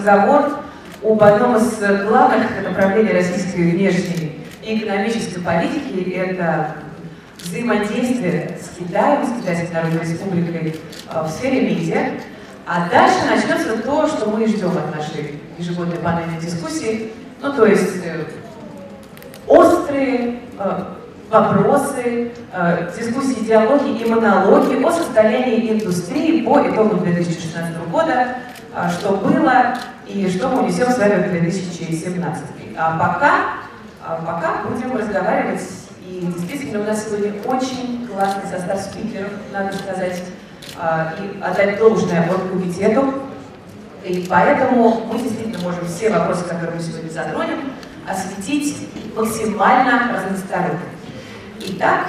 разговор об одном из главных направлений российской внешней и экономической политики. Это взаимодействие с Китаем, с Китайской Народной Республикой в сфере медиа. А дальше начнется то, что мы ждем от нашей ежегодной панельной дискуссии. Ну, то есть э, острые э, вопросы, э, дискуссии, диалоги и монологи о состоянии индустрии по итогам 2016 года, э, что было и что мы несем с вами в 2017. А пока, а пока будем разговаривать, и действительно у нас сегодня очень классный состав спикеров, надо сказать, э, и отдать должное оргкомитету. И поэтому мы действительно можем все вопросы, которые мы сегодня затронем, осветить максимально разносторонне. Итак,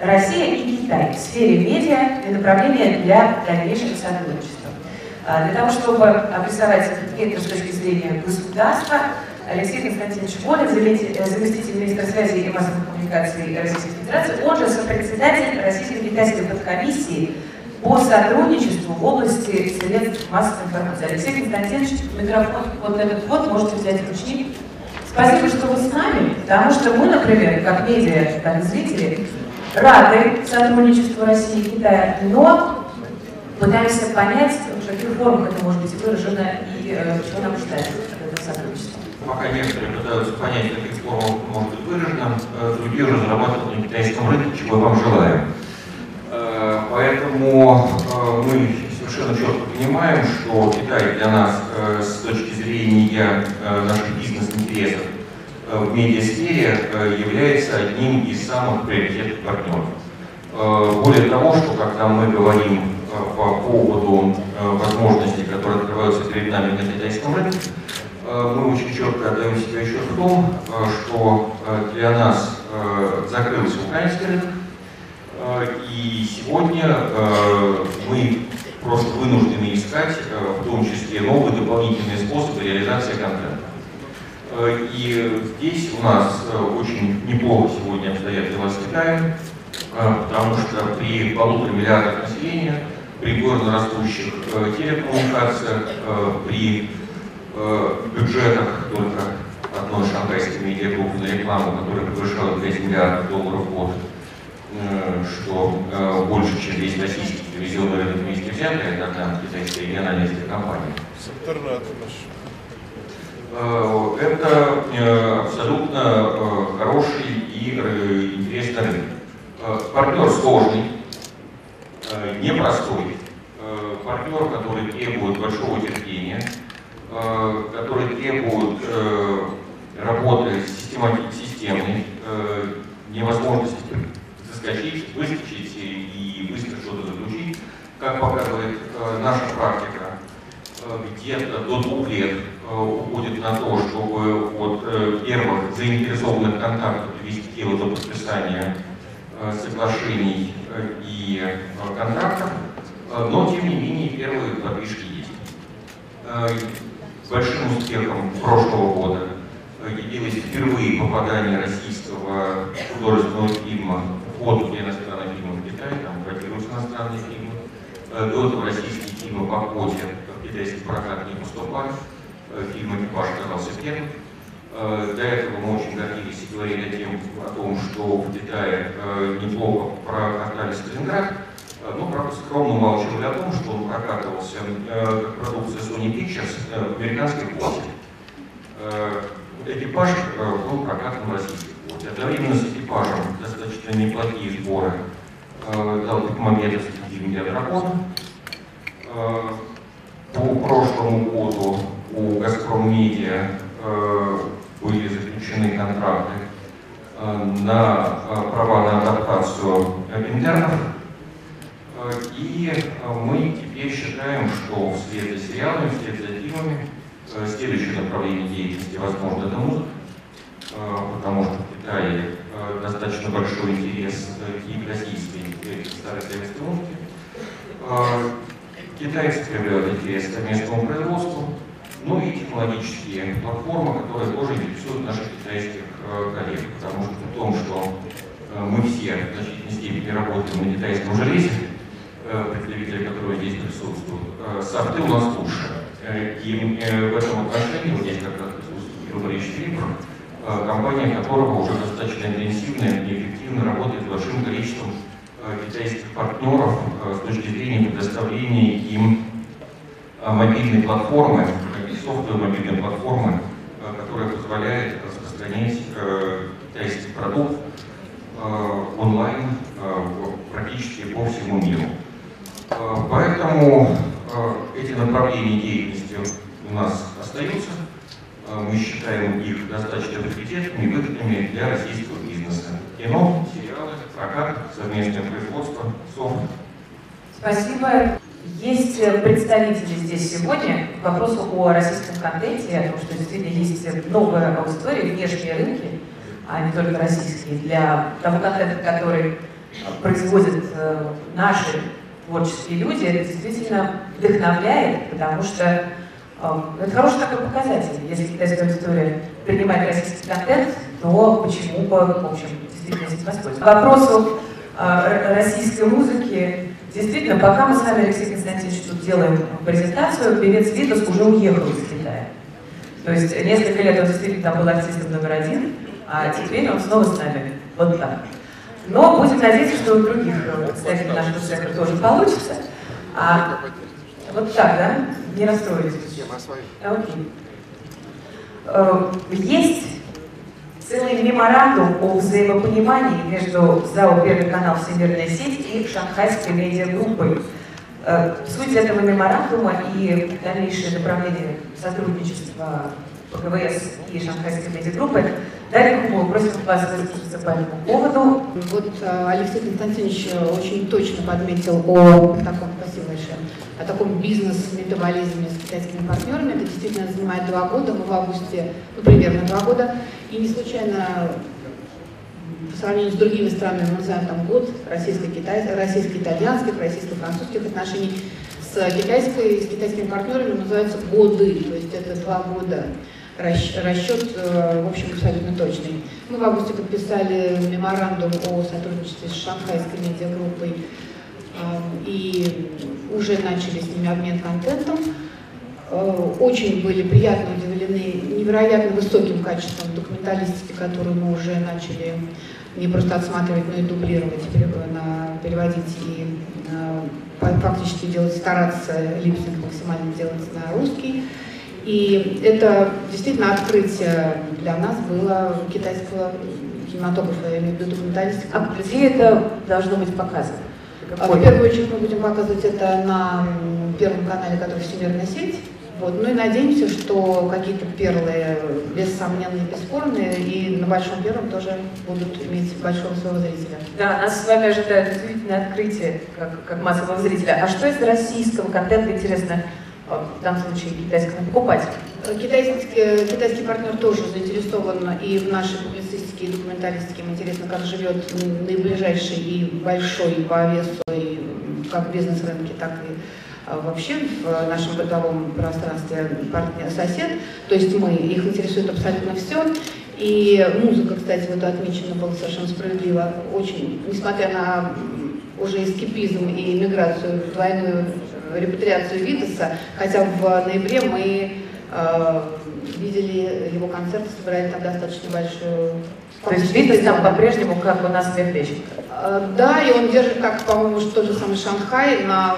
Россия и Китай в сфере медиа и направления для дальнейшего сотрудничества. А, для того, чтобы обрисовать вектор с точки зрения государства, Алексей Константинович Волин, э, заместитель министра связи и массовых коммуникаций Российской Федерации, он же сопредседатель Российско-Китайской подкомиссии по сотрудничеству в области средств массовой информации. Алексей Константинович, микрофон вот этот вот, можете взять ручник. Спасибо, что вы с нами, потому что мы, например, как медиа, как зрители, рады сотрудничеству России и Китая, но пытаемся понять, в каких формах это может быть выражено и э, чего нам ждать от этого сотрудничества. Пока некоторые пытаются понять, в каких формах может быть выражено, э, другие уже зарабатывают на китайском рынке, чего я вам желаю. Э, поэтому мы совершенно четко понимаем, что Китай для нас с точки зрения наших бизнес-интересов в медиасфере является одним из самых приоритетных партнеров. Более того, что когда мы говорим по поводу возможностей, которые открываются перед нами на китайском рынке, мы очень четко отдаем себе отчет в том, что для нас закрылся украинский рынок, и сегодня мы просто вынуждены искать, в том числе новые дополнительные способы реализации контента. Э, и здесь у нас э, очень неплохо сегодня обстоят дела с Китаем, э, потому что при полутора миллиардах населения, при горно растущих телекоммуникациях, при бюджетах только одной шанхайской медиагруппы на рекламу, которая превышала 5 миллиардов долларов в год, что больше, чем весь российский телевизионный рынок вместе взятый, это одна китайская региональная телекомпания. С интернетом Э, это э, абсолютно э, хороший и интересный рынок. Партнер сложный, непростой, партнер, который требует большого терпения, который требует работы системной, невозможности заскочить, выскочить и быстро что-то заключить. Как показывает наша практика, где-то до двух лет Э, уходит на то, чтобы от э, первых заинтересованных контактов довести дело до подписания э, соглашений и контрактов, но тем не менее первые подвижки есть. Большим успехом прошлого года явилось впервые попадание российского художественного фильма для иностранных фильмов в Китае, там квотируются иностранные фильмы. До этого российские фильмы по квоте в китайский прокат не поступали. Э, фильм «Экипаж» оказался первым. Э, до этого мы очень гордились и говорили тем, о том, что в Китае э, неплохо прокатались Сталинград, но, правда, скромно умалчивали о том, что он прокатывался как продукция Sony Pictures в американской квоте. Экипаж был прокатан в российской квоте. Одновременно с экипажем достаточно неплохие сборы дал Бекмамедовский фильм «Я дракона». По прошлому году у «Газпром Медиа» э, были заключены контракты э, на э, права на адаптацию интернов. И мы теперь считаем, что вслед за сериалами, вслед за фильмами, следующее направление деятельности, возможно, это музыка, потому что в Китае достаточно большой интерес к российской, и старой советской музыке. Китайцы проявляют интерес к местному производству, ну и технологические платформы, которые тоже интересуют наших китайских э, коллег, потому что при том, что э, мы все в значительной степени работаем на китайском железе, э, представители которого здесь присутствуют, софты у нас лучше. И в этом отношении, вот здесь как раз присутствует Филипп, компания которого уже достаточно интенсивно и эффективно работает с большим количеством китайских партнеров с точки зрения предоставления им мобильной платформы, софтовой мобильной платформы, которая позволяет распространять китайский продукт онлайн практически по всему миру. Поэтому эти направления деятельности у нас остаются. Мы считаем их достаточно приоритетными, выгодными для российского бизнеса. Кино, сериалы, прокат, совместное производство, софт. Спасибо. Есть представители здесь сегодня к вопросу о российском контенте, о том, что действительно есть новая аудитория, внешние рынки, а не только российские, для того контента, который производят э, наши творческие люди, это действительно вдохновляет, потому что э, это хороший такой показатель. Если китайская аудитория принимает российский контент, то почему бы, в общем, действительно этим воспользоваться. К вопросу э, российской музыки, действительно, пока мы с вами, Алексей Константинович, тут делаем презентацию, певец Витас уже уехал из Китая. То есть несколько лет он действительно там был артистом номер один, а теперь он снова с нами. Вот так. Но будем надеяться, что у других представителей нашего центра тоже получится. А, вот так, да? Не расстроились. Окей. Э, есть целый меморандум о взаимопонимании между ЗАО «Первый канал Всемирная сеть» и Шанхайской медиагруппой. Э, суть этого меморандума и дальнейшее направление сотрудничества ПГВС и Шанхайской медиагруппы Дарья Купова, просим вас высказаться по этому поводу. Вот э, Алексей Константинович очень точно подметил о таком, спасибо большое, о таком бизнес-метаболизме с китайскими партнерами. Это действительно занимает два года, мы в августе, ну, примерно два года. И не случайно по сравнению с другими странами мы называем там год российско-китайских, российско-итальянских, российско-французских отношений. С, китайской, с китайскими партнерами называются годы, то есть это два года расчет, э, в общем, абсолютно точный. Мы в августе подписали меморандум о сотрудничестве с шанхайской медиагруппой и уже начали с ними обмен контентом. Э, очень были приятно удивлены невероятно высоким качеством документалистики, которую мы уже начали не просто отсматривать, но и дублировать, переводить и э, фактически делать, стараться липсинг максимально делать на русский. И это действительно открытие для нас было китайского кинематографа, я имею в виду документалистики. А где это должно быть показано? А, в первую очередь мы будем показывать это на первом канале, который Всемирная сеть. Вот. Ну и надеемся, что какие-то перлы бессомненные, бесспорные, и на Большом Первом тоже будут иметь большого своего зрителя. Да, нас с вами ожидает действительно открытие как, как массового зрителя. А что из российского контента, интересно, в данном случае китайскому покупателю. Китайский, китайский партнер тоже заинтересован и в нашей публицистике и документалистике. Им интересно, как живет наиближайший и большой по весу, и как в бизнес-рынке, так и а, вообще в нашем бытовом пространстве партнер, сосед. То есть мы, их интересует абсолютно все. И музыка, кстати, вот отмечена было совершенно справедливо. Очень, несмотря на уже эскипизм и миграцию, двойную репатриацию Витаса, хотя в ноябре мы э, видели его концерт, собирали там достаточно большую... То есть Витас там по-прежнему как у нас две плечи? Э, да, и он держит, как, по-моему, тот же самый Шанхай на,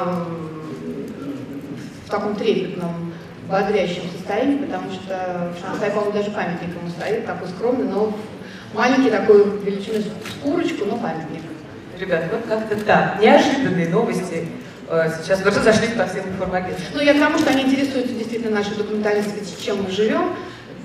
в таком трепетном, бодрящем состоянии, потому что в Шанхае, по-моему, даже памятник ему стоит, такой скромный, но маленький такой величиной с курочку, но памятник. Ребят, вот как-то так, неожиданные новости сейчас вы разошлись по всем информагентствам. Ну, я к тому, что они интересуются действительно нашей документалистикой, чем мы живем,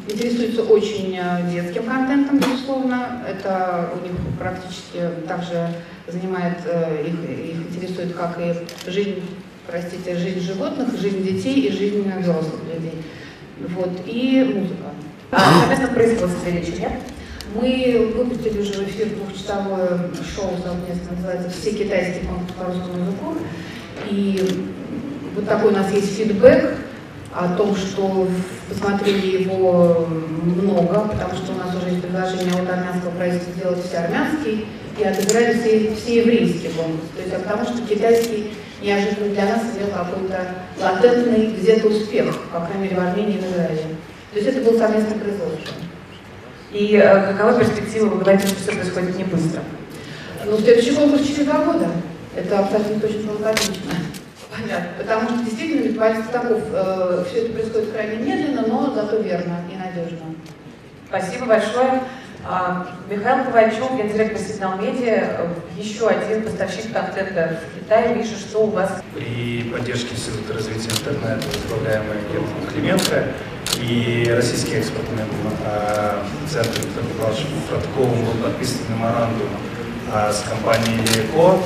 интересуются очень э, детским контентом, безусловно. Это у них практически также занимает, э, их, их интересует, как и жизнь, простите, жизнь животных, жизнь детей и жизнь взрослых людей. Вот, и музыка. А совместно производство речи, нет? Мы выпустили уже в эфир двухчасовое шоу совместно, называется «Все китайские конкурсы по русскому языку». И вот такой у нас есть фидбэк о том, что посмотрели его много, потому что у нас уже есть предложение от армянского правительства сделать все армянский, и отыграли все, все еврейские конкурсы. То есть потому что китайский неожиданно для нас имел какой-то латентный где-то успех, по крайней мере, в Армении и в Израиле. То есть это был совместный производство. И э, какова перспектива, вы говорите, что все происходит не быстро? Ну, следующий конкурс через два года. Это абсолютно точно логично. Понятно. Потому что действительно, ведь Борис Таков, э, все это происходит крайне медленно, но зато верно и надежно. Спасибо большое. А, Михаил Ковальчук, гендиректор Сигнал Медиа, еще один поставщик контента в Китае. Миша, что у вас? При поддержке Института развития интернета, возглавляемой Германом Клименко, и российский экспортный э, центр Павловичем Фродковым был подписан меморандум э, с компанией Леко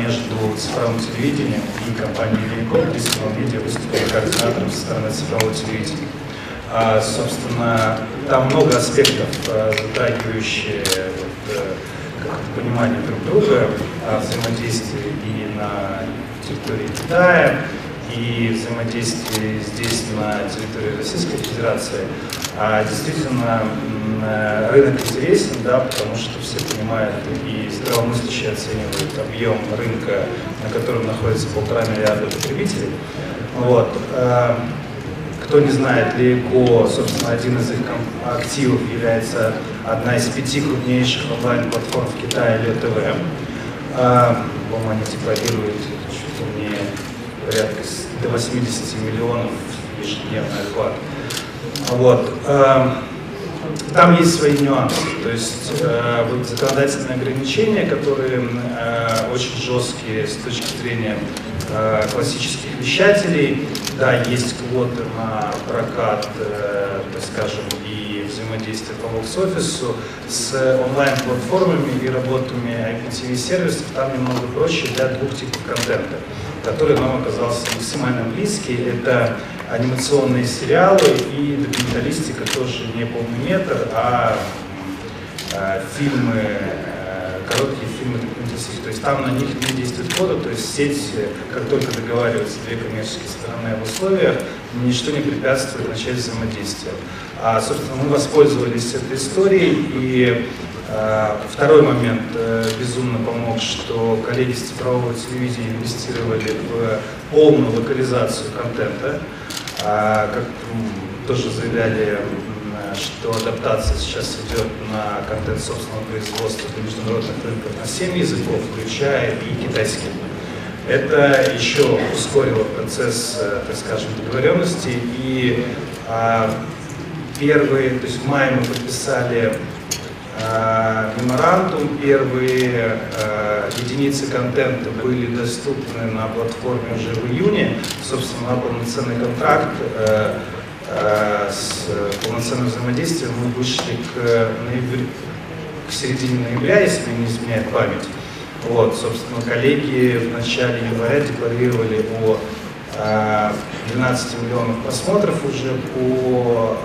между цифровым телевидением и компанией где Сигнал Медиа выступил координатором со стороны цифрового телевидения. А, собственно, там много аспектов, а, затрагивающие вот, э, понимание друг друга, а, взаимодействие и на территории Китая, и взаимодействие здесь на территории Российской Федерации. А действительно, э, рынок интересен, да, потому что все понимают и здравомыслящие оценивают объем рынка, на котором находится полтора миллиарда потребителей. Вот. Кто не знает, Лейко, собственно, один из их активов является одна из пяти крупнейших онлайн-платформ в Китае, ЛТВ. А, по-моему, они декларируют чуть ли порядка до 80 миллионов ежедневный охват. Вот. А, там есть свои нюансы, то есть э, вот законодательные ограничения, которые э, очень жесткие с точки зрения э, классических вещателей, да, есть квоты на прокат, так скажем, и взаимодействие по бокс-офису с онлайн-платформами и работами IPTV-сервисов, там немного проще для двух типов контента, который нам оказался максимально близкий. Это анимационные сериалы и документалистика тоже не полный метр, а, а фильмы, э, короткие фильмы документалистики. То есть там на них не действует кода, то есть сеть, как только договариваются две коммерческие стороны об условиях, ничто не препятствует начать взаимодействие. А, собственно, мы воспользовались этой историей, и э, второй момент э, безумно помог, что коллеги с цифрового телевидения инвестировали в полную локализацию контента. А, как тоже заявляли, что адаптация сейчас идет на контент собственного производства для международных рынков на 7 языков, включая и китайский. Это еще ускорило процесс, э, так скажем, договоренности. И первые, то есть в мае мы подписали меморандум, первые а, единицы контента были доступны на платформе уже в июне. Собственно, полноценный контракт а, с полноценным взаимодействием мы вышли к, ноябрь, к середине ноября, если не изменяет память. Вот, собственно, коллеги в начале января декларировали о 12 миллионов просмотров уже по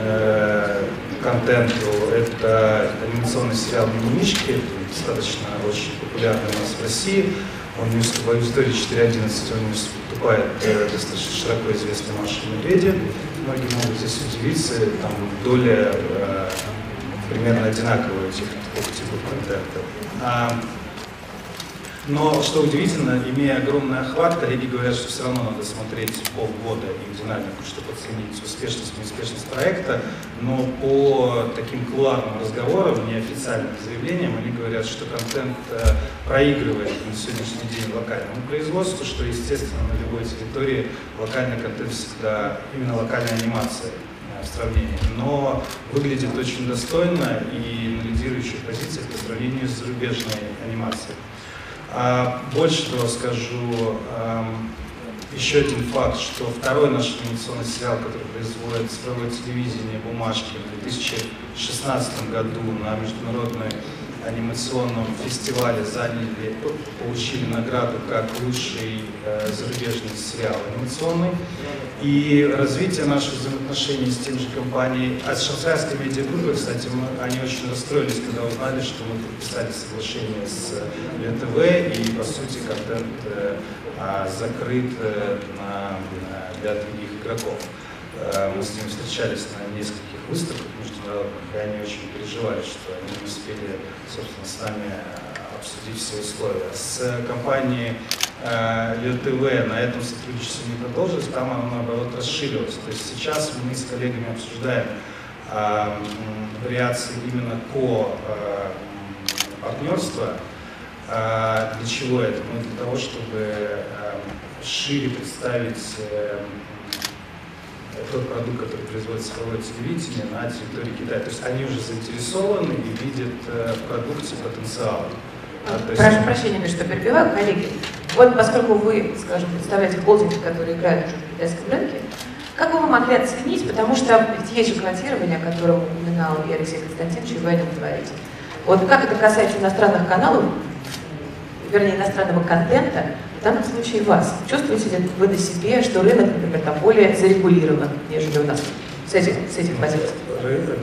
э, контенту. Это анимационный сериал «Мимишки», достаточно очень популярный у нас в России. Он не выступает в истории 4.11, он не выступает э, достаточно широко известный Маша Медведя. Многие могут здесь удивиться, там доля э, примерно одинаковая этих двух типов контента. А, но, что удивительно, имея огромный охват, коллеги говорят, что все равно надо смотреть полгода и динамику, чтобы оценить успешность и неуспешность проекта. Но по таким кулуарным разговорам, неофициальным заявлениям, они говорят, что контент э, проигрывает на сегодняшний день локальному производству, что, естественно, на любой территории локальный контент всегда именно локальная анимация э, в сравнении, но выглядит очень достойно и на лидирующих позициях по сравнению с зарубежной анимацией. А, больше того скажу, еще один факт, что второй наш анимационный сериал, который производит цифровое телевидение «Бумажки» в 2016 году на международной анимационном фестивале заняли, получили награду как лучший э, зарубежный сериал анимационный. И развитие наших взаимоотношений с тем же компанией, а с шанхайской медиагруппой, кстати, мы, они очень расстроились, когда узнали, что мы подписали соглашение с ЛТВ, и, по сути, контент э, а, закрыт э, на, для других игроков. Э, мы с ними встречались на нескольких выставках и они очень переживали, что они не успели, собственно, с нами обсудить все условия. С компанией ЛТВ на этом сотрудничество не продолжилось, там оно наоборот расширилось. То есть сейчас мы с коллегами обсуждаем вариации именно ко партнерства. Для чего это? Ну, для того, чтобы шире представить тот продукт, который производит цифровое телевидение на территории Китая. То есть они уже заинтересованы и видят э, в продукте потенциал. А, Прошу прощения, что перебиваю, коллеги. Вот поскольку вы, скажем, представляете холдинг, который играет уже в китайском рынке, как бы вы могли оценить, потому что ведь есть же клонирование, о котором упоминал и Алексей Константинович, и вы о нем говорите. Вот как это касается иностранных каналов, вернее, иностранного контента, данном случае вас. Чувствуете ли вы на себе, что рынок, например, там более зарегулирован, нежели у нас с этих, с этих позиций?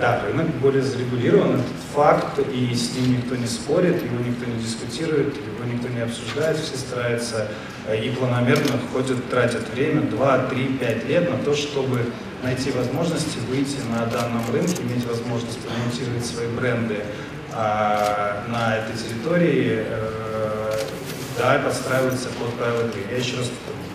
Да, рынок более зарегулирован, это факт, и с ним никто не спорит, его никто не дискутирует, его никто не обсуждает, все стараются э, и планомерно ходят, тратят время 2, 3, 5 лет на то, чтобы найти возможности выйти на данном рынке, иметь возможность промонтировать свои бренды а, на этой территории, э, да, подстраивается под правила игры. Я еще раз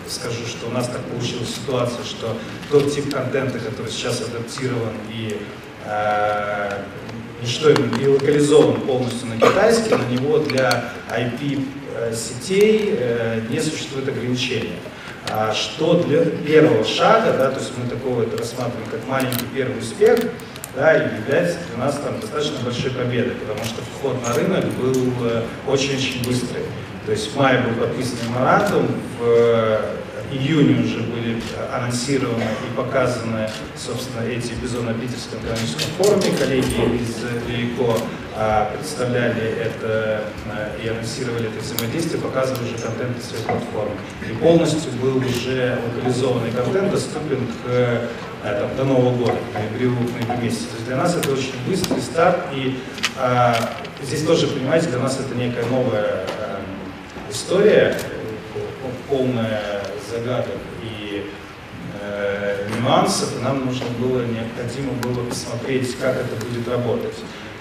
скажу, что у нас так получилась ситуация, что тот тип контента, который сейчас адаптирован и э, и что и локализован полностью на китайский, на него для IP э, э, не существует ограничения. А что для первого шага, да, то есть мы такого это рассматриваем как маленький первый успех, да, и является для нас там достаточно большой победой, потому что вход на рынок был э, очень-очень быстрый. То есть в мае был подписан меморандум, в э, июне уже были анонсированы и показаны, собственно, эти эпизоды на Питерском экономическом форуме. Коллеги из Велико а, представляли это а, и анонсировали это взаимодействие, показывали уже контент из своей платформы. И полностью был уже локализованный контент доступен к там, до Нового года, к ноябрю, ноябрю месяце. То есть для нас это очень быстрый старт, и а, здесь тоже, понимаете, для нас это некая новая история, полная загадок и э, нюансов, нам нужно было, необходимо было посмотреть, как это будет работать.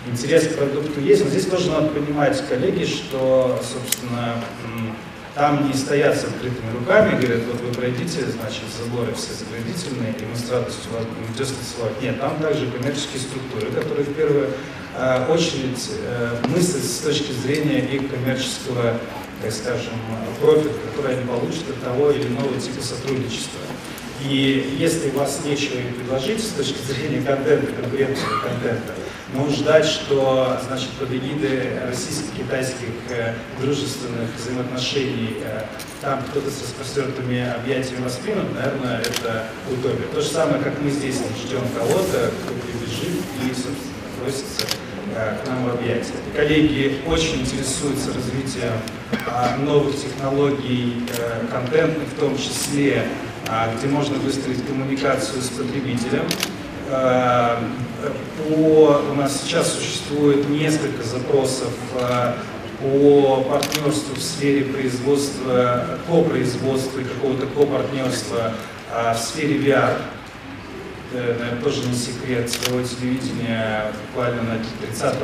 Интерес к продукту есть, но здесь тоже надо понимать, коллеги, что, собственно, там не стоят с открытыми руками, говорят, вот вы пройдите, значит, заборы все заградительные, и мы с радостью вас будем действовать. Нет, там также коммерческие структуры, которые в первую э, очередь э, мыслят с точки зрения их коммерческого так скажем, профит, который они получат от того или иного типа сотрудничества. И если у вас нечего им предложить с точки зрения контента, конкурентного контента, но ждать, что значит, под эгидой российско-китайских э, дружественных взаимоотношений э, там кто-то с распростертыми объятиями воспримет, наверное, это утопия. То же самое, как мы здесь ждем кого-то, кто прибежит и, собственно, бросится к нам в объятия. Коллеги очень интересуются развитием а, новых технологий, э, контентных в том числе, а, где можно выстроить коммуникацию с потребителем. Э, по, у нас сейчас существует несколько запросов по партнерству в сфере производства, ко-производства и какого-то ко-партнерства в сфере VR наверное, тоже не секрет, своего телевидения буквально на 30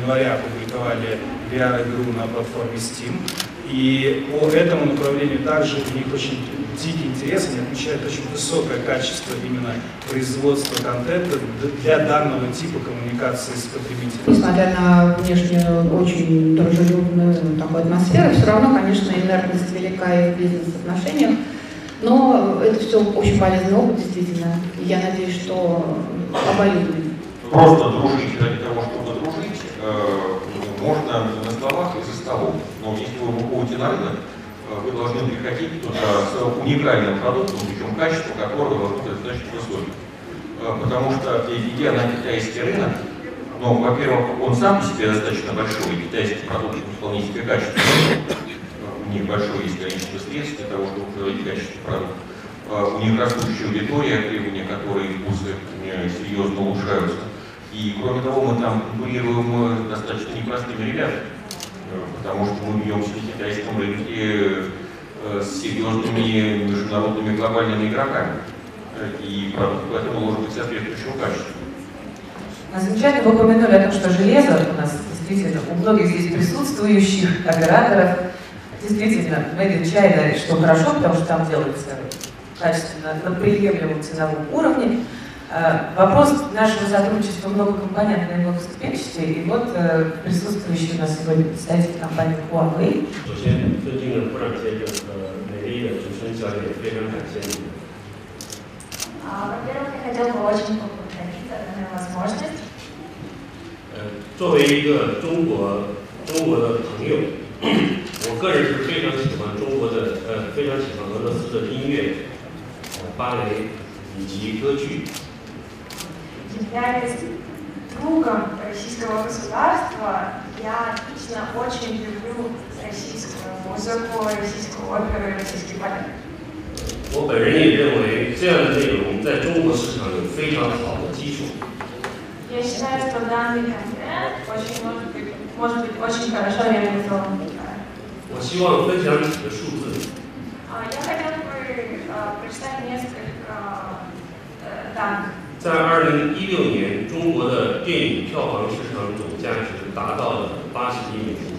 января опубликовали VR-игру на платформе Steam. И по этому направлению также у них очень дикий интерес, они отмечают очень высокое качество именно производства контента для данного типа коммуникации с потребителем. Несмотря на внешнюю очень дружелюбную такую атмосферу, все равно, конечно, инертность велика и в бизнес-отношениях. Но это все очень полезный опыт, действительно. И я надеюсь, что обоюдный. Просто дружить ради того, чтобы дружить, э, можно на словах и за столом. Но если вы выходите на рынок, э, вы должны приходить туда с уникальным продуктом, причем качество которого достаточно высоким. Э, потому что идя на китайский рынок, ну, во-первых, он сам по себе достаточно большой, китайский продукт вполне себе качественный небольшое есть количество средств для того, чтобы производить качественный продукт. А, у них растущая аудитория, требования которые вкусы э, серьезно улучшаются. И кроме того, мы там конкурируем э, достаточно непростыми ребятами, э, потому что мы бьемся в китайском рынке с серьезными международными глобальными игроками. И продукт поэтому должен быть соответствующего качества. Замечательно вы упомянули о том, что железо у нас действительно, у многих здесь присутствующих операторов, действительно, Made in China, что хорошо, потому что там делается качественно на приемлемом ценовом уровне. Э, вопрос нашего сотрудничества многокомпонентный и многоступенчатый. И вот э, присутствующий у нас сегодня представитель компании Huawei. 首先，尊敬的部长先生和美丽的主持人小姐，非常感谢你们。 А, Во-первых, я хотела бы очень поблагодарить за данную возможность. 呃，作为一个中国中国的朋友， 我个人是非常喜欢中国的呃，非常喜欢俄罗斯的音乐、呃芭蕾以及歌剧。 Являясь другом российского государства, я лично очень люблю российскую музыку, российскую оперу и российский балет. 我本人也认为这样的内容在中国市场有非常好的基础。 Я считаю, что данный контент очень может быть, может быть очень хорошо реализован в Китае. 我希望分享几个数字。在二零一六年中国的电影票房市场总价值达到了八十亿美元。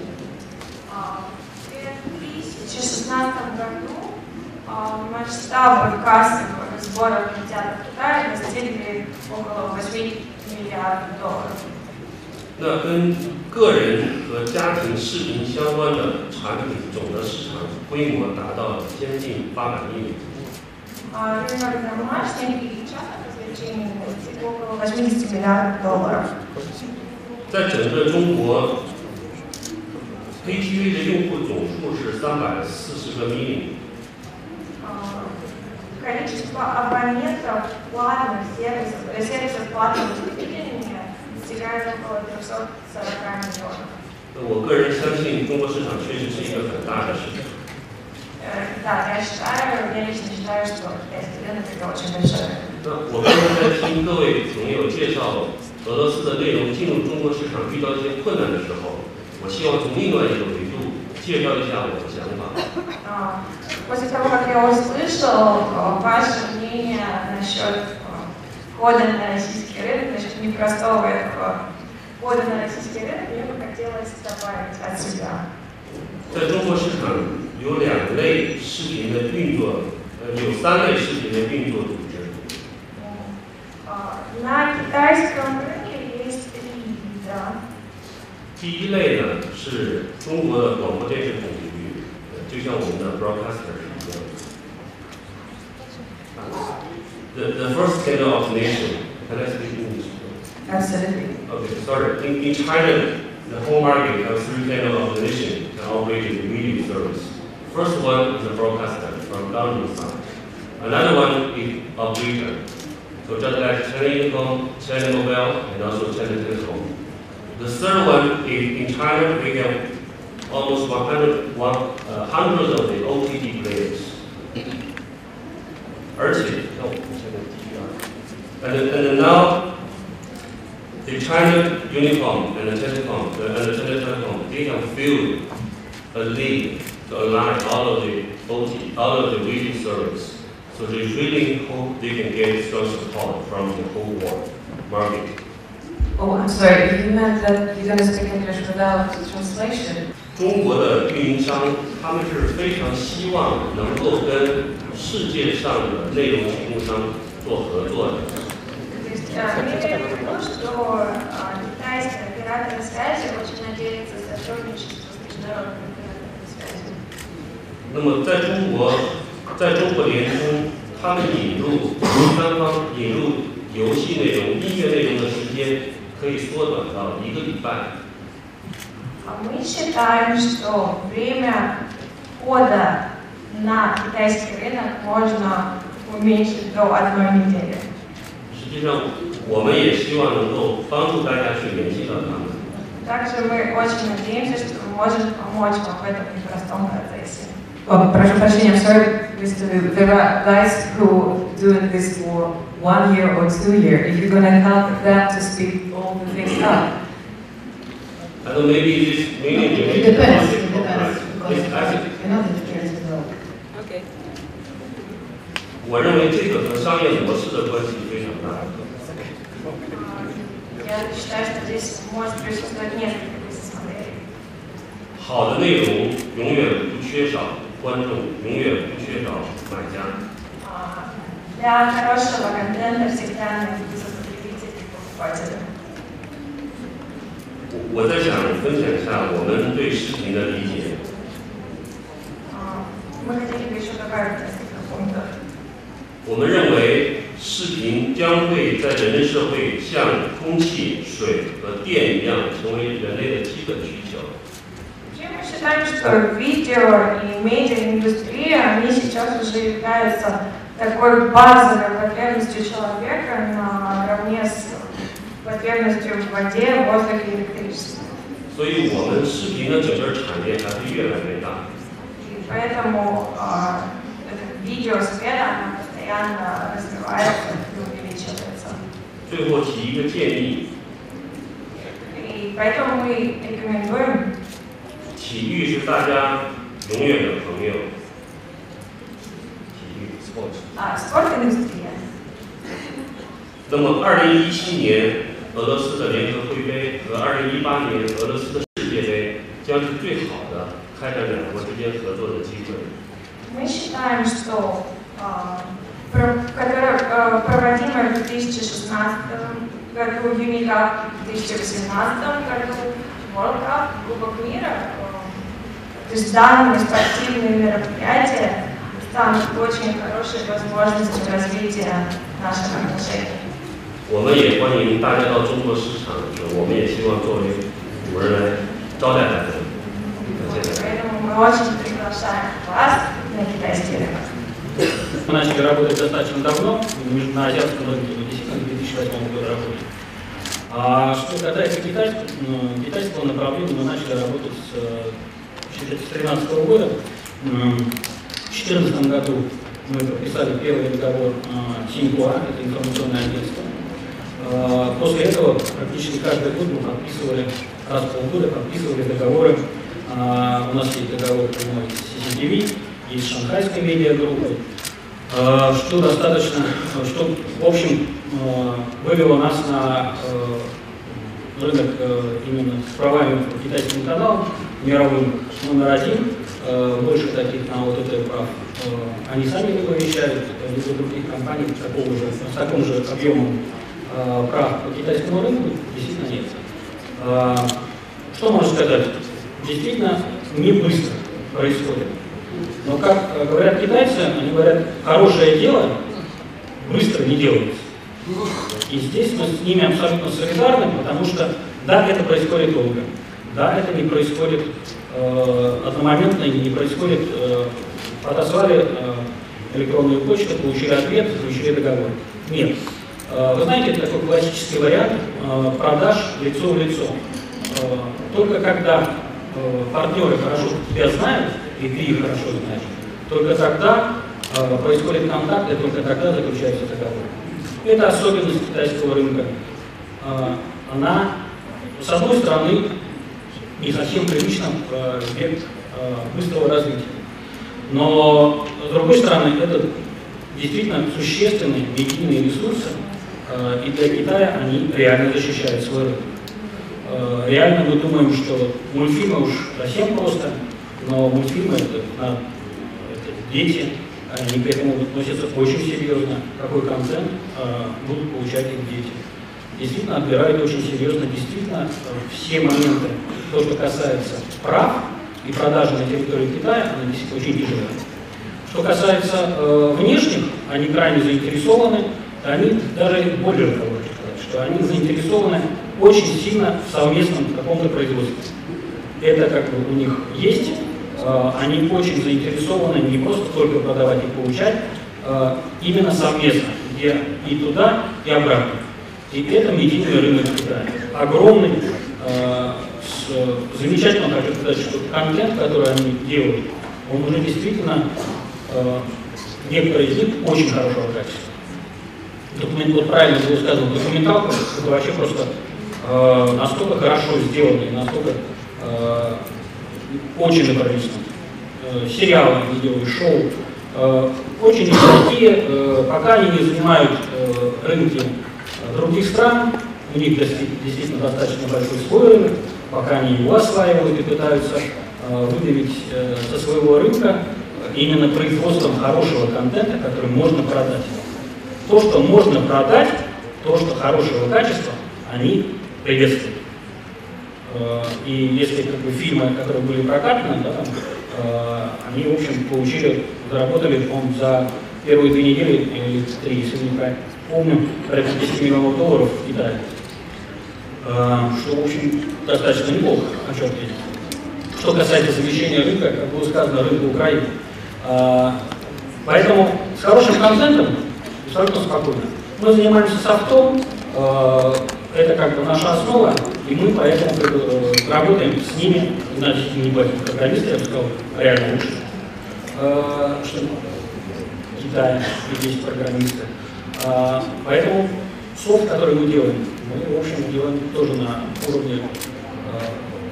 那跟个人和家庭视频相关的产品总的市场规模达到了将近八百亿美元。 А рынок домашних и частных развлечений достиг около 80 миллиардов долларов. 在整个中国，KTV 的用户总数是三百四十个 million， А, Количество абонентов платных сервисов, э, сервисов платного 我个人相信中国市场确实是一个很大的市场。 Э, Да, я считаю, я лично считаю, что китайский рынок это очень большой рынок. 那我刚才在听各位朋友介绍俄罗斯的内容进入中国市场遇到一些困难的时候，我希望从另外一个维度介绍一下我的想法。 А, После того, как я услышал э, ваше мнение насчет э, входа на российский рынок, насчет непростого этого входа на российский рынок, мне бы хотелось добавить от себя. 在中国市场有两类视频的运作，呃，有三类视频的运作组织。 А, На китайском рынке есть три вида. 第一类呢是中国的广播电视总局，呃就像我们的 broadcaster 是一样的。 The, the first scandal of the nation. Can I speak English? Absolutely. Okay, sorry. In, in China, the whole market has three channels of the nation can operate in the media service. First one is the broadcaster from government side. Another one is operator. So just like China Unicom, China Mobile, and also China Telecom. The third one is in China we have almost 100, one, uh, hundreds of the OTT players. 而且 And, and now the China Unicom and the Telecom, uh, and the China Telecom, they have built a league to align all of the OT, all of the video service. So they really hope they can get strong support from the whole world market. Oh, I'm sorry. You meant that you're going to speak English without translation? 中国的运营商，他们是非常希望能够跟世界上的内容提供商做合作的。 То есть э, имею в виду, что э, китайские операторы связи очень надеются сотрудничество с международными операторами связи. 那么在中国，在中国联通，他们引入第三方引入游戏内容、音乐内容的时间可以缩短到一个礼拜。 А Мы считаем, что время входа на китайский рынок можно уменьшить до одной недели. 实际上，我们也希望能够帮助大家去联系到他们。 Также мы очень надеемся, что мы можем помочь вам в этом непростом процессе. Oh, прошу прощения, I'm sorry, Mr. Liu. There are guys who doing this for one year or two years. If you're going to help them to speak all the things up, And maybe this meeting will It be depends, it possible, right? depends, Yes, I think- because 我认为这个和商业模式的关系非常大。 А, Я считаю, что здесь может присутствовать несколько 好的内容永远不缺少观众，永远不缺少买家。 А, Для хорошего контента всегда найдутся потребители и покупатели. 我我在想分享一下我们对视频的理解。 А, Мы хотели бы еще добавить несколько пунктов. 我们认为视频将会在人类社会像空气、水和电一样，成为人类的基本需求。 Вообще мы считаем, что видео и медиаиндустрия, они сейчас уже являются такой базовой потребностью человека наравне с потребностью в воде, воздухе и электричестве. 所以，我们视频的整个产业还会越来越大。 И поэтому а, эта видеосфера, она постоянно развивается и увеличивается. 最后提一个建议： И поэтому мы рекомендуем 体育是大家永远的朋友。体育 sports。 а, спорт-индустрия. 那么，二零一七年俄罗斯的联合会杯和二零一八年俄罗斯的世界杯将是最好的开展两国之间合作的机会。 Мы считаем, что а, про- которая а, проводимая в 2016 году, Юникап в 2018 году, World Cup, Кубок мира, а, то есть данные спортивные мероприятия станут очень хорошей возможностью развития наших отношений. 我们也欢迎大家到中国市场，我们也希望作为主人来招待大家。感谢 Начали работать достаточно давно, на азиатском рынке мы действительно в 2008 году работали. А что касается китайского, ну, китайского направления, мы начали работать с, э, еще с 2013 года. В 2014 году мы подписали первый договор э, Синьхуа, это информационное агентство. Э, После этого практически каждый год мы подписывали, раз в полгода подписывали договоры. Э, У нас есть договор прямой с CCTV, есть шанхайской медиагруппой. Э, Что достаточно, что, в общем, э, вывело нас на э, рынок именно с правами по китайским каналам, мировым номер один, больше таких на вот это прав. Они сами не помещают, либо других компаний такого же, с таким же объемом прав по китайскому рынку действительно нет. Что можно сказать? Действительно не быстро происходит. Но как э, говорят китайцы, они говорят, хорошее дело быстро не делается. И здесь мы с ними абсолютно солидарны, потому что да, это происходит долго, да, это не происходит э, одномоментно, не происходит, э, отослали э, электронную почту, получили ответ, заключили договор. Нет. Э, вы знаете, это такой классический вариант э, продаж лицо в лицо. Э, только когда э, партнеры хорошо тебя знают, и ты хорошо знаешь, только тогда э, происходит контакт, и только тогда заключается договор. Это особенность китайского рынка. Э, Она, с одной стороны, не совсем привычна в э, век э, быстрого развития. Но, с другой стороны, это действительно существенные медийные ресурсы, э, и для Китая они реально защищают свой рынок. Э, Реально мы думаем, что мультфильмы уж совсем просто, но мультфильмы на- это дети, они к этому относятся очень серьезно. Какой контент э, будут получать их дети. Действительно отбирают очень серьезно, действительно все моменты, то, что касается прав и продажи на территории Китая, она действительно очень тяжелая. Что касается э, внешних, они крайне заинтересованы, они даже более того, что они заинтересованы очень сильно в совместном каком-то производстве. Это как бы у них есть, они очень заинтересованы не просто только продавать и получать, э, именно совместно, где и туда, и обратно. И это медийный рынок Китая. Огромный, э, с- замечательно хочу сказать, что контент, который они делают, он уже действительно, э, некоторые из них очень хорошего качества. Документ, вот правильно было сказано, документалка это вообще просто э, настолько хорошо сделано и настолько э, очень добролично. Э, сериалы они делают, шоу. Э, очень неплохие, э, пока они не занимают рынки других стран, у них действи- действительно достаточно большой свой рынок, пока они его осваивают и пытаются выдавить со своего рынка именно производством хорошего контента, который можно продать. То, что можно продать, то, что хорошего качества, они приветствуют. И если как бы, фильмы, которые были прокатаны, да, там, они, в общем, получили, заработали, по за первые две недели или три, если не правильно помню, порядка 10 миллионов долларов в Китае. Что, в общем, достаточно неплохо, о чем видеть. Что касается замещения рынка, как было сказано, рынка Украины. Поэтому с хорошим контентом абсолютно спокойно. Мы занимаемся софтом, это как бы наша основа, и мы поэтому бы, работаем с ними, значит, не будем программисты, я бы сказал, реально лучше. Что Китая, где есть программисты. Поэтому софт, который мы делаем, мы, в общем, делаем тоже на уровне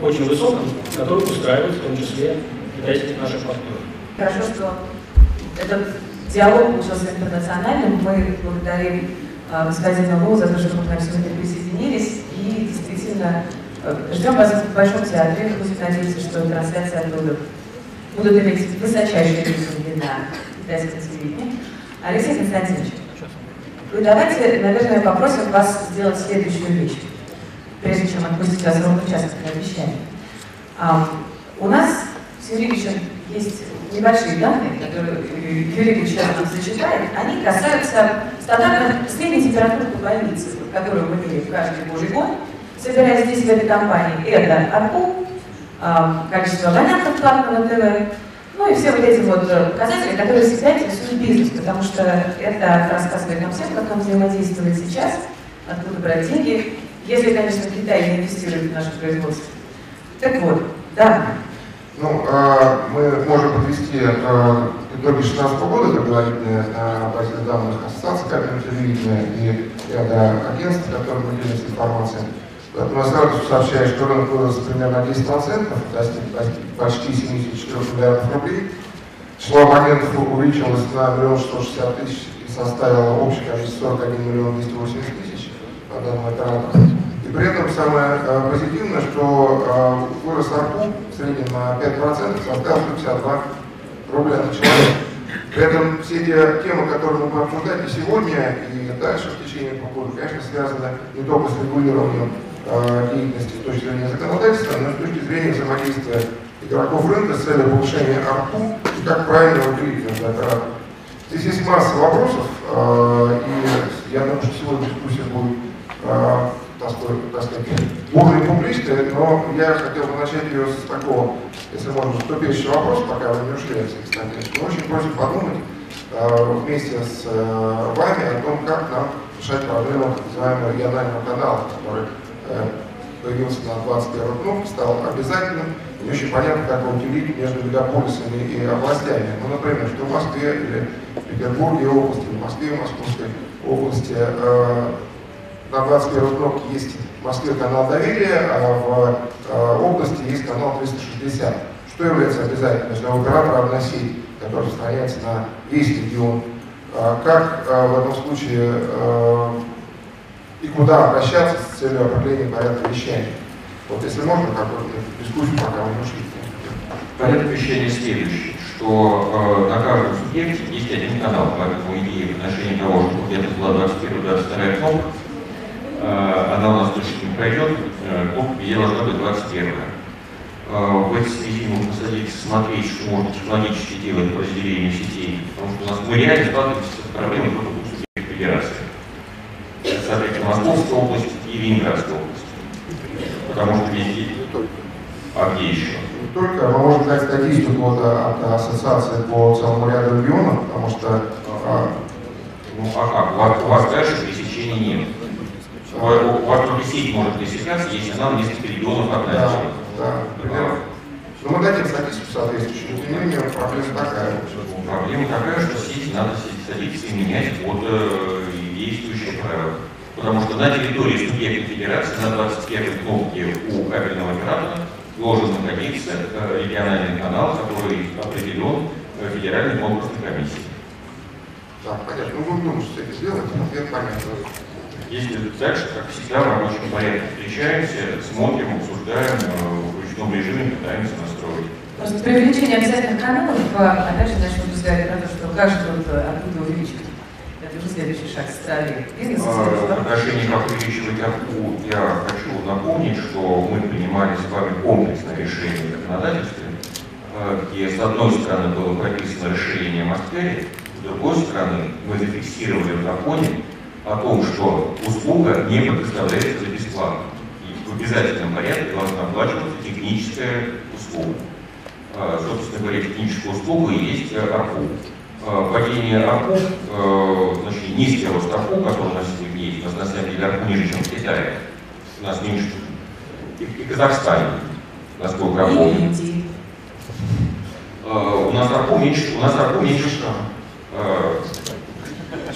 очень высоком, который устраивает в том числе китайских наших партнеров. Хорошо, что этот диалог получился интернациональным. Мы благодарим э, господина Лу за то, что вы к нам сегодня присоединились. И действительно э, ждем вас в Большом театре. Будем надеяться, что трансляции оттуда будут иметь высочайшие рейтинги на китайском телевидении. Алексей Константинович, вы давайте, наверное, попросим вас сделать следующую вещь, прежде чем отпустить вас ровно час, как. А, у нас с Юрьевичем есть небольшие данные, которые Юрий Ильич сейчас нам зачитает, они касаются стандартной средней температуры по больнице, которую мы имеем каждый божий год, собираясь здесь в этой компании. Это АРКУ, количество абонентов платного ТВ, ну и все вот эти вот показатели, которые всегда интересуют бизнес, потому что это рассказывает нам всем, как нам взаимодействовать сейчас, откуда брать деньги, если, конечно, Китай не инвестирует в наше производство. Так вот, да, ну, э, мы можем подвести э, итоги 2016 года, предварительные на базе данных Ассоциации кабельного телевидения и ряда агентств, которые мы делимся информацией. Поэтому я сразу сообщаю, что рынок вырос примерно на 10%, достиг почти 74 миллиардов рублей. Число абонентов увеличилось на 1 160 тысяч и составило общее количество 41 миллион 280 тысяч по данным оператора. При этом самое э, позитивное, что э, вырос ARPU в среднем на 5%, составил 152 рубля на человека. При этом все те темы, которые мы будем обсуждать и сегодня, и дальше в течение полгода, конечно, связаны не только с регулированием э, деятельности с точки зрения законодательства, но и с точки зрения взаимодействия игроков рынка с целью повышения ARPU и как правильно выделить между оператором. Здесь есть масса вопросов, и я думаю, что сегодня дискуссия будет так сказать, бурной публичной, но я хотел бы начать ее с такого, если можно, вступающего вопроса, пока вы не ушли, Алексей Константинович. Очень просим подумать э, вместе с э, вами о том, как нам решать проблему так называемого регионального канала, который э, появился на 21 кнопке, стал обязательным. Не очень понятно, как его делить между мегаполисами и областями. Ну, например, что в Москве или в Петербурге области, в Москве и Московской области э, на 21 кнопке есть в Москве канал доверия, а в э, области есть канал 360. Что является обязательным для оператора односеть, который распространяется на весь регион? А как э, в этом случае э, и куда обращаться с целью определения порядка вещания? Вот если можно, какую-то дискуссию, пока мы не. Порядок вещания следующий, что э, на каждом субъекте есть один канал, поэтому идея в отношении того, что где-то была 21-22 кнопка, Э, она у нас точно не пройдет, кнопка где должна быть 21 в этой связи нужно садиться, смотреть, что можно технологически делать по разделению сетей, потому что у нас мы реально сталкиваемся с проблемой субъектов федерации. Соответственно, Московская область и Ленинградская область. Потому что везде... А где еще? Не только, мы можем дать статистику вот от ассоциации по целому ряду регионов, потому что... А, ну, а как? У вас, у вас дальше. Только сеть может пересекаться, если она в несколько регионов ограничена. Да, да, примерно. Но мы дадим статистику соответствующую. Тем не менее, проблема такая. Проблема такая, что сети надо садиться и менять от э, действующих правил. Потому что на территории субъекта федерации на 21 кнопке у кабельного оператора должен находиться э, региональный канал, который определен э, федеральной конкурсной комиссией. Да, понятно. Ну, будем думать, что это сделать, ответ понятен. Если дальше, как всегда, в рабочем порядке встречаемся, смотрим, обсуждаем, э, в ручном режиме пытаемся настроить. Просто при увеличении обязательных каналов, опять же, начнут разговаривать про то, что как же тут откуда увеличить. Это уже следующий шаг стороны бизнеса. А, в отношении как увеличивать АКУ, я хочу напомнить, что мы принимали с вами комплексное решение в законодательстве, а, где с одной стороны было прописано расширение Москвы, с другой стороны мы зафиксировали в законе о том, что услуга не предоставляется бесплатно. И в обязательном порядке должна оплачиваться техническая услуга. А, собственно говоря, техническая услуга и есть АРПУ. А, падение АРПУ, а, значит, низкий рост АРПУ, который у нас сегодня есть, у нас на самом деле АРПУ ниже, чем в Китае, у нас меньше, и, и Казахстане, насколько я помню. У нас АРПУ меньше, у нас АРПУ меньше,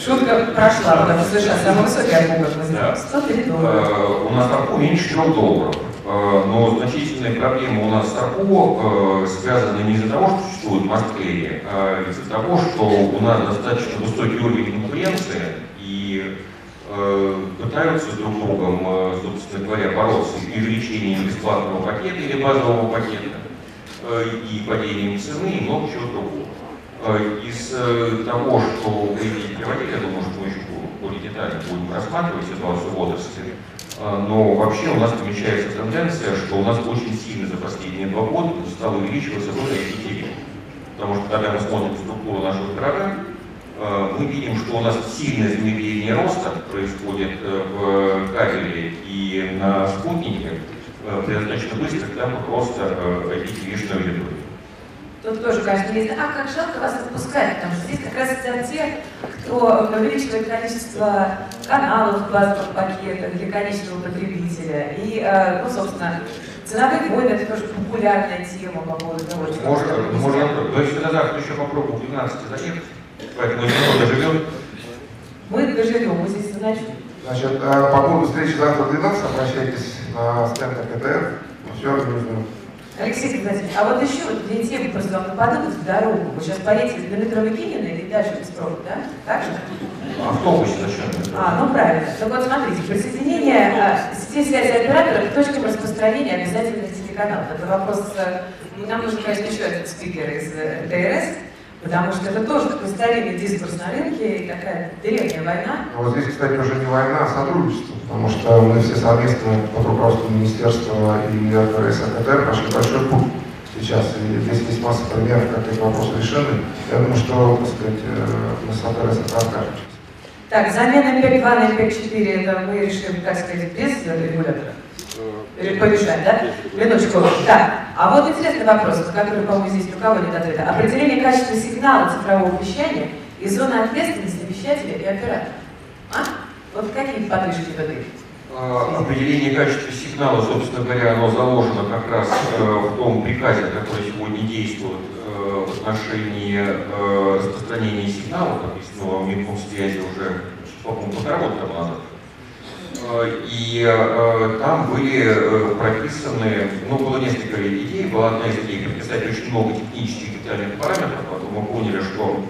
Шутка прошла, потому что высокий АРПУ, как мы знаем, 103 доллара. У нас АРПУ меньше 3 долларов. Э, но значительные проблемы у нас с АРПО э, связаны не из-за того, что существует Москве, а из-за того, что у нас достаточно высокий уровень конкуренции и э, пытаются друг другом, собственно говоря, бороться и увеличением бесплатного пакета или базового пакета, и падением цены, и много чего другого. Из того, что вы приводили, я думаю, что мы еще более детально будем рассматривать ситуацию в отрасли, а, но вообще у нас намечается тенденция, что у нас очень сильно за последние два года стало увеличиваться доля IT Потому что когда мы смотрим структуру нашего города, а, мы видим, что у нас сильное замедление роста происходит э, в кабеле и на спутнике э, достаточно быстрых темпах роста IT-TV-шной аудитории. Тут тоже, конечно, есть, а как жалко вас отпускать, потому что здесь как раз сидят те, кто увеличивает количество каналов в базовых пакетах для конечного потребителя. И, э, ну, собственно, ценовые войны – это тоже популярная тема по поводу того, что... Можно, можно, но если на завтра еще попробую 12 заехать, поэтому если доживем. Мы доживем, мы здесь значит. Значит, э, по поводу встречи завтра 12 обращайтесь на стенд КТР, все организуем. Алексей Игнатьевич, а вот еще вот две темы просто вам нападут в дорогу. Вы сейчас поедете на метро Викинина и дальше без пробок, да? Так же? Автобусе зачем? А, ну правильно. Так вот смотрите, присоединение а, сети связи операторов к точкам распространения обязательных телеканалов. Это вопрос, э, нам нужен, конечно, еще один спикер из ТРС, э, Потому что это тоже такой старинный дискурс на рынке и такая древняя война. А вот здесь, кстати, уже не война, а сотрудничество, потому что мы все совместно под руководством министерства и РКРС АКТР прошли большой путь сейчас. И здесь есть масса примеров, как эти вопросы решены. Я думаю, что, так сказать, э, мы с это расскажем. Так, замена MPEG-2 на MPEG-4, это мы решим, так сказать, без регулятора помешать, да? Минуточку. Да. А вот интересный вопрос, который, по-моему, здесь у кого нет ответа. Определение качества сигнала цифрового вещания и зоны ответственности вещателя и оператора. А? Вот какие подвижки в этой? А, определение качества сигнала, собственно говоря, оно заложено как раз э, в том приказе, который сегодня действует э, в отношении э, распространения сигналов, написанного в Минкомсвязи уже, по-моему, полтора года назад. Э, и э, там были э, прописаны, ну, было несколько идей, была одна из идей прописать очень много технических детальных параметров, потом мы поняли, что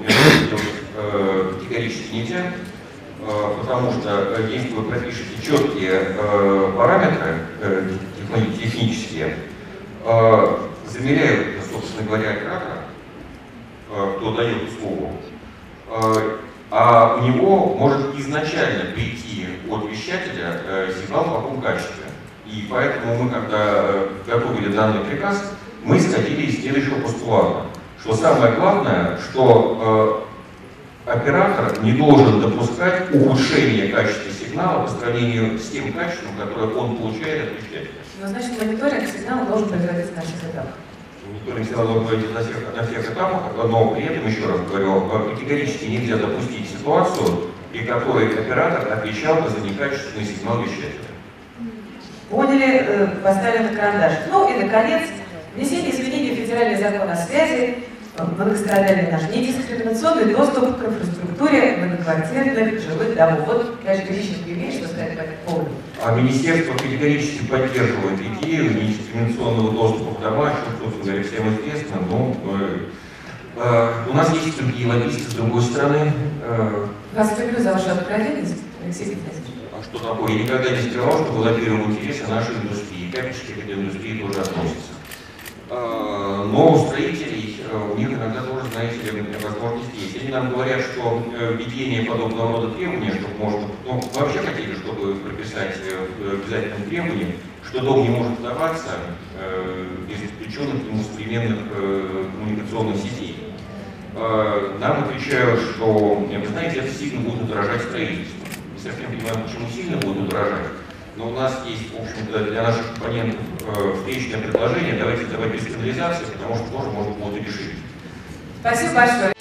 категорически нельзя, потому что если вы пропишете четкие параметры технические, замеряют, собственно говоря, оператора, кто дает услугу, а у него может изначально прийти от вещателя э, сигнал в каком качестве. И поэтому мы, когда э, готовили данный приказ, мы исходили из следующего постулата, что самое главное, что э, оператор не должен допускать ухудшения качества сигнала по сравнению с тем качеством, которое он получает от вещателя. Ну, значит, мониторинг сигнала должен производиться на всех производиться на всех, на всех этапах, но при этом, еще раз говорю, категорически нельзя допустить ситуацию, и который оператор отвечал за некачественный сигнал вещателя. Поняли, э, поставили на карандаш. Ну и, наконец, внесение изменений в федеральный закон о связи, многострадальный наш недискриминационный доступ к инфраструктуре многоквартирных жилых домов. Вот, конечно, Грищенко имеет что сказать по этому поводу. А министерство категорически поддерживает идею недискриминационного доступа к домам, что, собственно говоря, всем известно, но э, э, у нас есть другие лоббисты с другой стороны. Э, вас люблю за вашу откровенность, Алексей Петрович. А что такое? Я никогда не скрывал, что лоббировал интересы нашей индустрии. Капельчики к этой индустрии тоже относятся. А, но у строителей, э, у них иногда тоже, знаете ли, есть. Они нам говорят, что э, введение подобного рода требований, чтобы можно, ну, вообще хотели, чтобы прописать э, обязательным требованием, что дом не может сдаваться без подключенных к нему современных коммуникационных сетей. Нам отвечают, что, вы знаете, это сильно будет удорожать строительство. Не совсем понимаем, почему сильно будет удорожать. Но у нас есть, в общем-то, для наших компонентов э, встречное предложение. Давайте давать без канализации, потому что тоже можно будет решить. Спасибо большое.